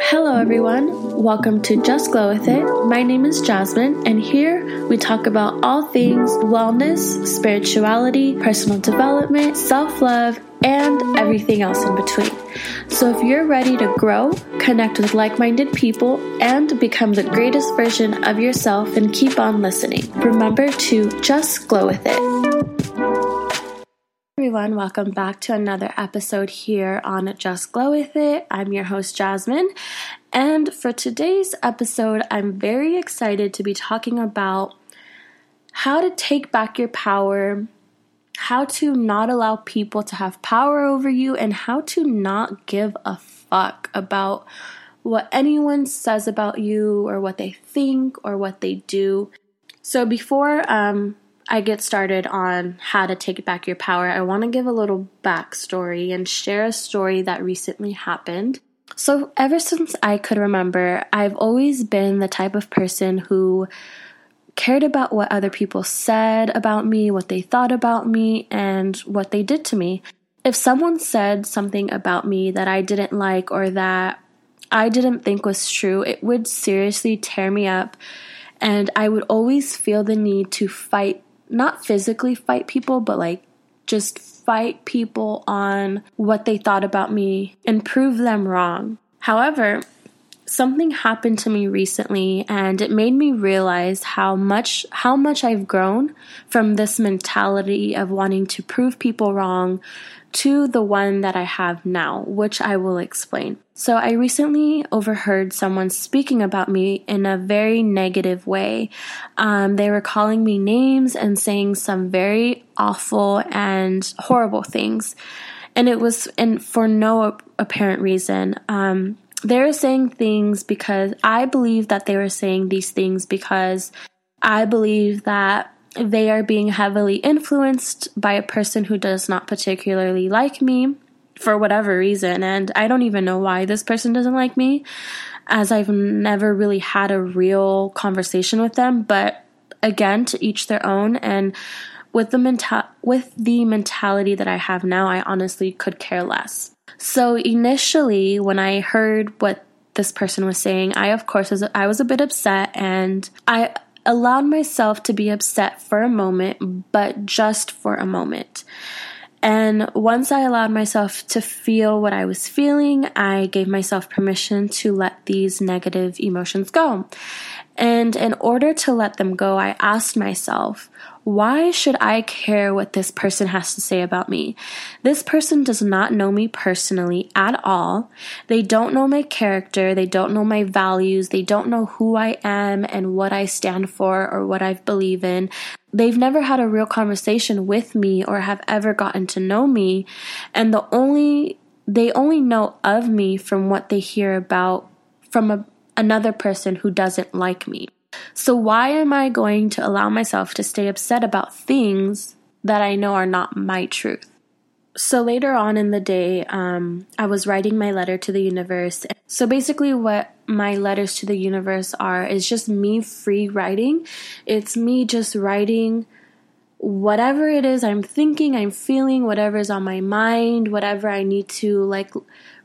Hello, everyone. Welcome to Just Glow With It. My name is Jasmine, and here we talk about all things wellness, spirituality, personal development, self love, and everything else in between. So, if you're ready to grow, connect with like minded people, and become the greatest version of yourself, then keep on listening. Remember to just glow with it everyone, welcome back to another episode here on Just Glow With It. I'm your host, Jasmine, and for today's episode, I'm very excited to be talking about how to take back your power, how to not allow people to have power over you, and how to not give a fuck about what anyone says about you or what they think or what they do. So before um, I get started on how to take back your power, I want to give a little backstory and share a story that recently happened. So, ever since I could remember, I've always been the type of person who cared about what other people said about me, what they thought about me, and what they did to me. If someone said something about me that I didn't like or that I didn't think was true, it would seriously tear me up. And I would always feel the need to fight not physically fight people, but like just fight people on what they thought about me and prove them wrong. However, something happened to me recently and it made me realize how much how much I've grown from this mentality of wanting to prove people wrong to the one that I have now, which I will explain. So, I recently overheard someone speaking about me in a very negative way. Um, they were calling me names and saying some very awful and horrible things. And it was and for no apparent reason. Um, they were saying things because I believe that they were saying these things because I believe that they are being heavily influenced by a person who does not particularly like me for whatever reason. And I don't even know why this person doesn't like me, as I've never really had a real conversation with them. But again, to each their own. And with the mental with the mentality that I have now, I honestly could care less. So initially, when I heard what this person was saying, I of course was I was a bit upset and I allowed myself to be upset for a moment, but just for a moment. And once I allowed myself to feel what I was feeling, I gave myself permission to let these negative emotions go. And in order to let them go, I asked myself, why should I care what this person has to say about me? This person does not know me personally at all. They don't know my character. They don't know my values. They don't know who I am and what I stand for or what I believe in. They've never had a real conversation with me or have ever gotten to know me. And the only, they only know of me from what they hear about from a, another person who doesn't like me. So, why am I going to allow myself to stay upset about things that I know are not my truth? So, later on in the day, um, I was writing my letter to the universe. So, basically, what my letters to the universe are is just me free writing. It's me just writing whatever it is I'm thinking, I'm feeling, whatever is on my mind, whatever I need to like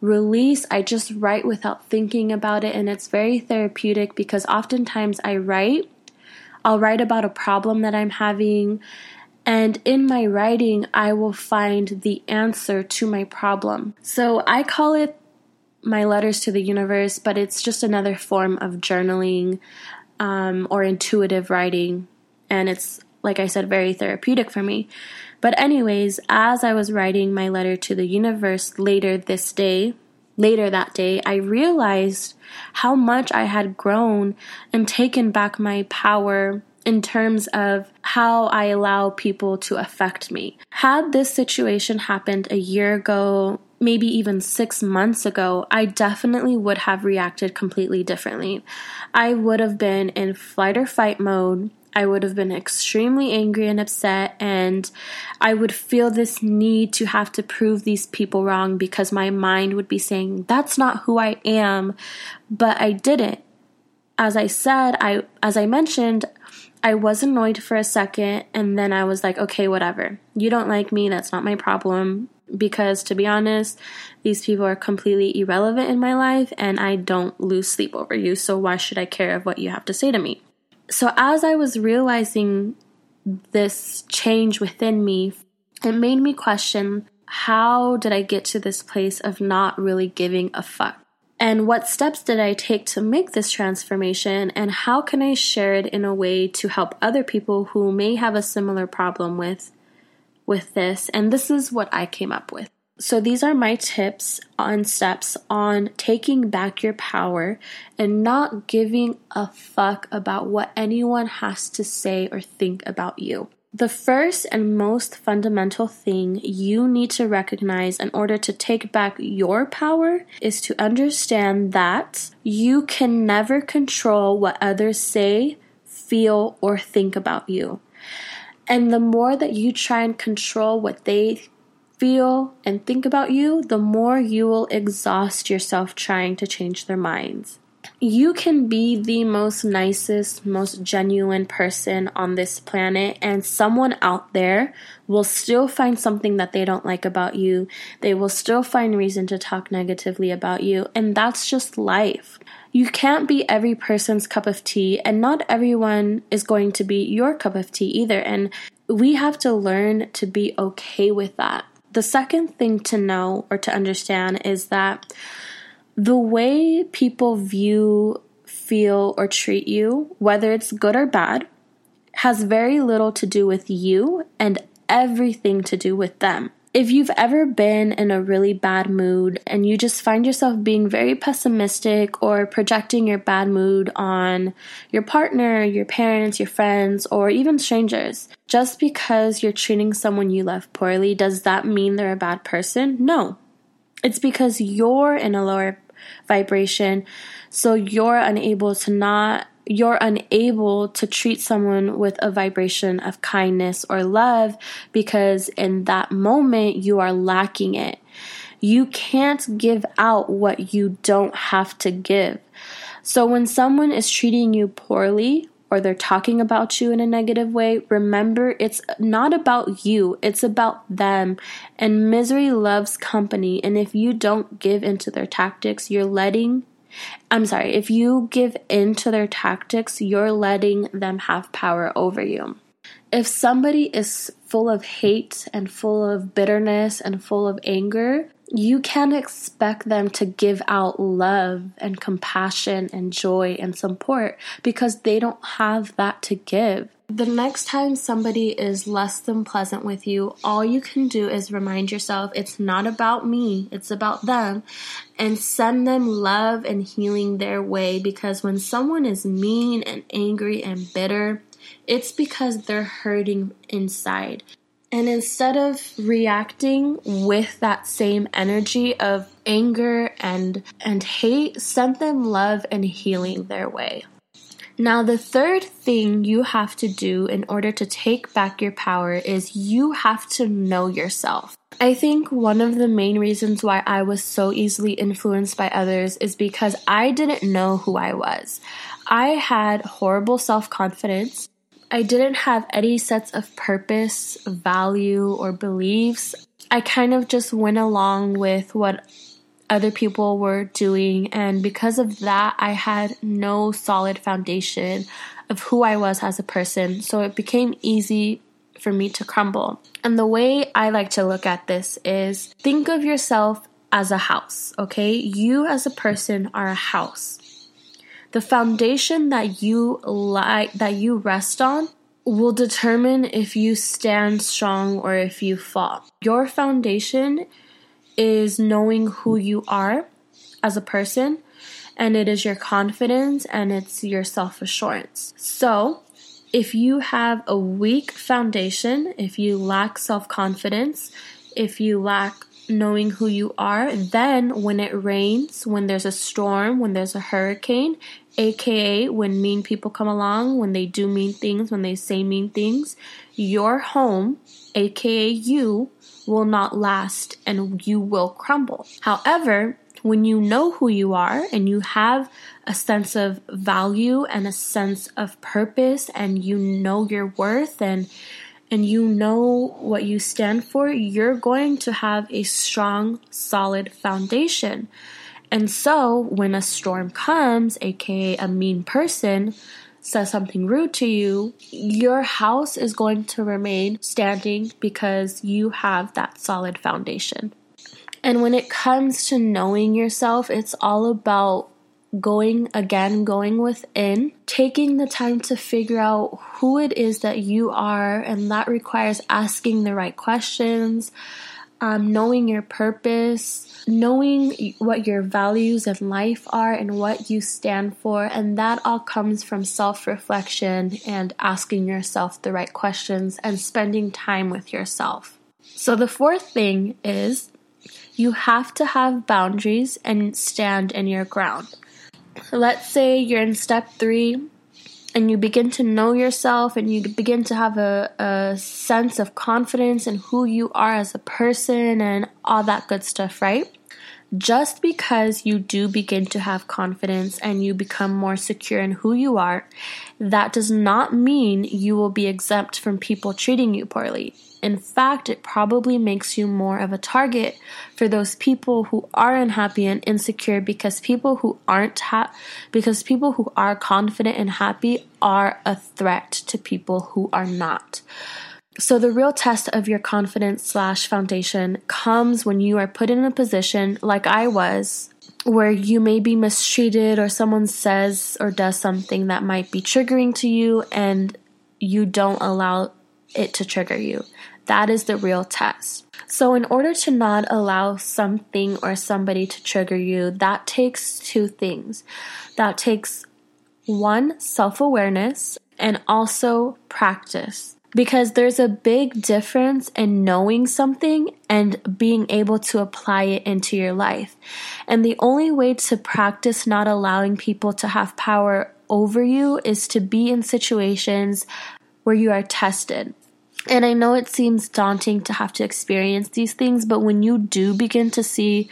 release, I just write without thinking about it. And it's very therapeutic because oftentimes I write, I'll write about a problem that I'm having. And in my writing, I will find the answer to my problem. So I call it my letters to the universe, but it's just another form of journaling um, or intuitive writing. And it's like I said, very therapeutic for me. But, anyways, as I was writing my letter to the universe later this day, later that day, I realized how much I had grown and taken back my power in terms of how I allow people to affect me. Had this situation happened a year ago, maybe even six months ago, I definitely would have reacted completely differently. I would have been in flight or fight mode. I would have been extremely angry and upset, and I would feel this need to have to prove these people wrong because my mind would be saying, That's not who I am. But I didn't. As I said, I as I mentioned, I was annoyed for a second, and then I was like, okay, whatever. You don't like me, that's not my problem. Because to be honest, these people are completely irrelevant in my life, and I don't lose sleep over you, so why should I care of what you have to say to me? So as I was realizing this change within me, it made me question how did I get to this place of not really giving a fuck? And what steps did I take to make this transformation? And how can I share it in a way to help other people who may have a similar problem with with this? And this is what I came up with. So, these are my tips on steps on taking back your power and not giving a fuck about what anyone has to say or think about you. The first and most fundamental thing you need to recognize in order to take back your power is to understand that you can never control what others say, feel, or think about you. And the more that you try and control what they feel, and think about you, the more you will exhaust yourself trying to change their minds. You can be the most nicest, most genuine person on this planet, and someone out there will still find something that they don't like about you. They will still find reason to talk negatively about you, and that's just life. You can't be every person's cup of tea, and not everyone is going to be your cup of tea either. And we have to learn to be okay with that. The second thing to know or to understand is that the way people view, feel, or treat you, whether it's good or bad, has very little to do with you and everything to do with them. If you've ever been in a really bad mood and you just find yourself being very pessimistic or projecting your bad mood on your partner, your parents, your friends, or even strangers, just because you're treating someone you love poorly, does that mean they're a bad person? No. It's because you're in a lower vibration, so you're unable to not you're unable to treat someone with a vibration of kindness or love because in that moment you are lacking it. You can't give out what you don't have to give. So when someone is treating you poorly or they're talking about you in a negative way, remember it's not about you, it's about them. And misery loves company. And if you don't give into their tactics, you're letting I'm sorry, if you give in to their tactics, you're letting them have power over you. If somebody is full of hate and full of bitterness and full of anger, you can't expect them to give out love and compassion and joy and support because they don't have that to give. The next time somebody is less than pleasant with you, all you can do is remind yourself it's not about me, it's about them, and send them love and healing their way because when someone is mean and angry and bitter, it's because they're hurting inside. And instead of reacting with that same energy of anger and and hate, send them love and healing their way. Now, the third thing you have to do in order to take back your power is you have to know yourself. I think one of the main reasons why I was so easily influenced by others is because I didn't know who I was. I had horrible self confidence. I didn't have any sense of purpose, value, or beliefs. I kind of just went along with what other people were doing, and because of that, I had no solid foundation of who I was as a person, so it became easy for me to crumble. And the way I like to look at this is think of yourself as a house, okay? You as a person are a house the foundation that you like that you rest on will determine if you stand strong or if you fall. Your foundation is knowing who you are as a person and it is your confidence and it's your self-assurance. So, if you have a weak foundation, if you lack self-confidence, if you lack knowing who you are, then when it rains, when there's a storm, when there's a hurricane, aka when mean people come along, when they do mean things, when they say mean things, your home, aka you, will not last and you will crumble. However, when you know who you are and you have a sense of value and a sense of purpose and you know your worth and and you know what you stand for, you're going to have a strong, solid foundation. And so, when a storm comes, aka a mean person, says something rude to you, your house is going to remain standing because you have that solid foundation. And when it comes to knowing yourself, it's all about going again, going within, taking the time to figure out who it is that you are, and that requires asking the right questions, um, knowing your purpose, knowing what your values in life are and what you stand for, and that all comes from self reflection and asking yourself the right questions and spending time with yourself. So, the fourth thing is you have to have boundaries and stand in your ground. Let's say you're in step three and you begin to know yourself and you begin to have a, a sense of confidence in who you are as a person and all that good stuff, right? Just because you do begin to have confidence and you become more secure in who you are, that does not mean you will be exempt from people treating you poorly. In fact, it probably makes you more of a target for those people who are unhappy and insecure because people who aren't ha- because people who are confident and happy are a threat to people who are not. So the real test of your confidence slash foundation comes when you are put in a position like I was where you may be mistreated or someone says or does something that might be triggering to you and you don't allow it to trigger you. That is the real test. So, in order to not allow something or somebody to trigger you, that takes two things. That takes one, self awareness, and also practice. Because there's a big difference in knowing something and being able to apply it into your life. And the only way to practice not allowing people to have power over you is to be in situations where you are tested. And I know it seems daunting to have to experience these things, but when you do begin to see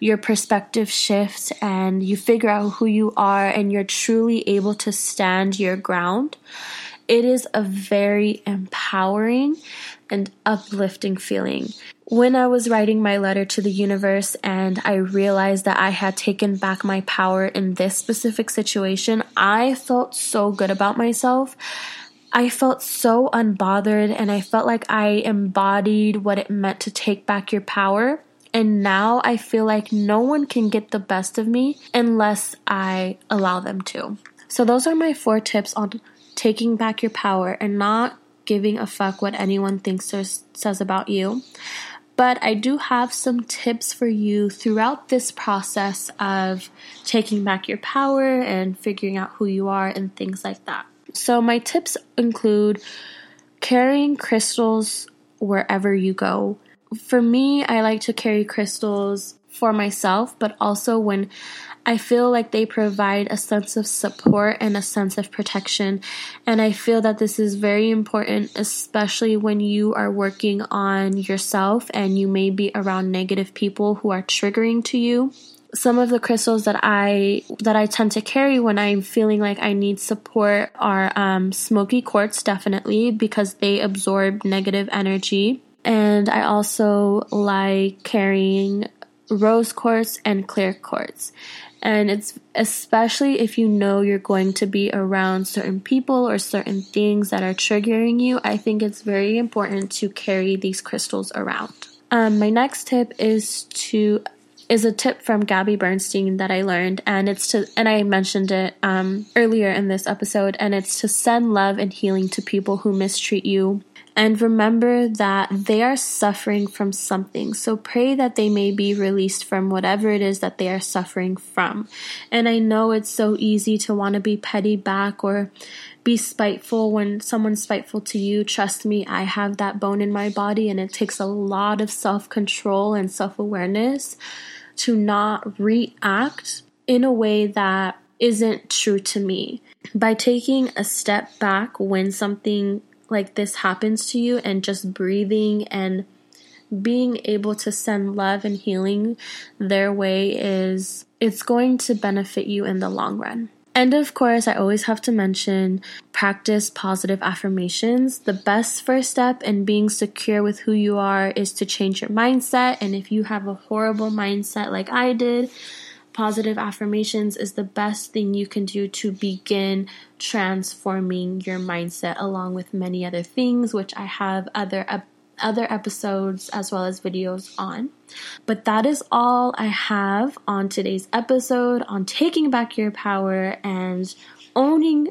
your perspective shift and you figure out who you are and you're truly able to stand your ground, it is a very empowering and uplifting feeling. When I was writing my letter to the universe and I realized that I had taken back my power in this specific situation, I felt so good about myself. I felt so unbothered and I felt like I embodied what it meant to take back your power. And now I feel like no one can get the best of me unless I allow them to. So, those are my four tips on taking back your power and not giving a fuck what anyone thinks or says about you. But I do have some tips for you throughout this process of taking back your power and figuring out who you are and things like that. So, my tips include carrying crystals wherever you go. For me, I like to carry crystals for myself, but also when I feel like they provide a sense of support and a sense of protection. And I feel that this is very important, especially when you are working on yourself and you may be around negative people who are triggering to you some of the crystals that I that I tend to carry when I'm feeling like I need support are um, smoky quartz, definitely because they absorb negative energy, and I also like carrying rose quartz and clear quartz. And it's especially if you know you're going to be around certain people or certain things that are triggering you, I think it's very important to carry these crystals around. Um, my next tip is to is a tip from Gabby Bernstein that I learned, and it's to, and I mentioned it um, earlier in this episode, and it's to send love and healing to people who mistreat you And remember that they are suffering from something. So pray that they may be released from whatever it is that they are suffering from. And I know it's so easy to want to be petty back or be spiteful when someone's spiteful to you. Trust me, I have that bone in my body, and it takes a lot of self control and self awareness to not react in a way that isn't true to me. By taking a step back when something like this happens to you and just breathing and being able to send love and healing their way is it's going to benefit you in the long run. And of course, I always have to mention practice positive affirmations. The best first step in being secure with who you are is to change your mindset. And if you have a horrible mindset like I did, positive affirmations is the best thing you can do to begin transforming your mindset along with many other things which I have other other episodes as well as videos on. But that is all I have on today's episode on taking back your power and owning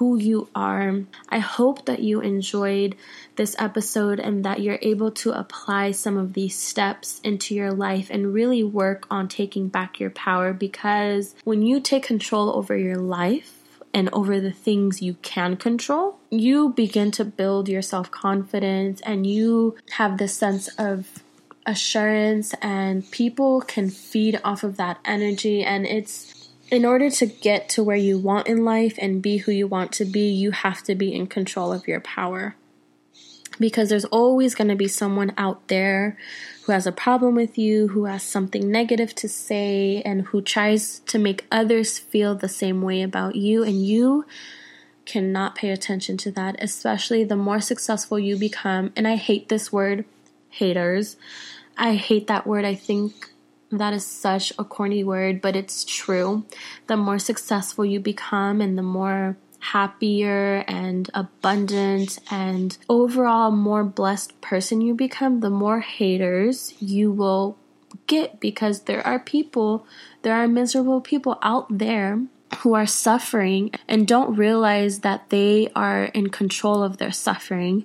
who you are. I hope that you enjoyed this episode and that you're able to apply some of these steps into your life and really work on taking back your power because when you take control over your life, and over the things you can control, you begin to build your self confidence and you have this sense of assurance, and people can feed off of that energy. And it's in order to get to where you want in life and be who you want to be, you have to be in control of your power. Because there's always going to be someone out there who has a problem with you, who has something negative to say, and who tries to make others feel the same way about you, and you cannot pay attention to that, especially the more successful you become. And I hate this word, haters. I hate that word. I think that is such a corny word, but it's true. The more successful you become and the more happier and abundant and overall more blessed person you become, the more haters you will get because there are people, there are miserable people out there who are suffering and don't realize that they are in control of their suffering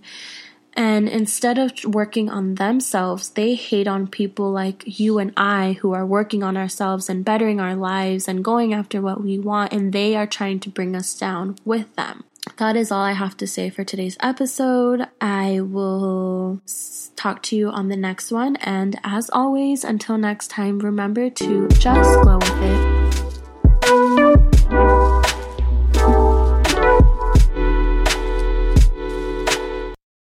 and instead of working on themselves, they hate on people like you and I who are working on ourselves and bettering our lives and going after what we want, and they are trying to bring us down with them. That is all I have to say for today's episode. I will talk to you on the next one. And as always, until next time, remember to just glow with it.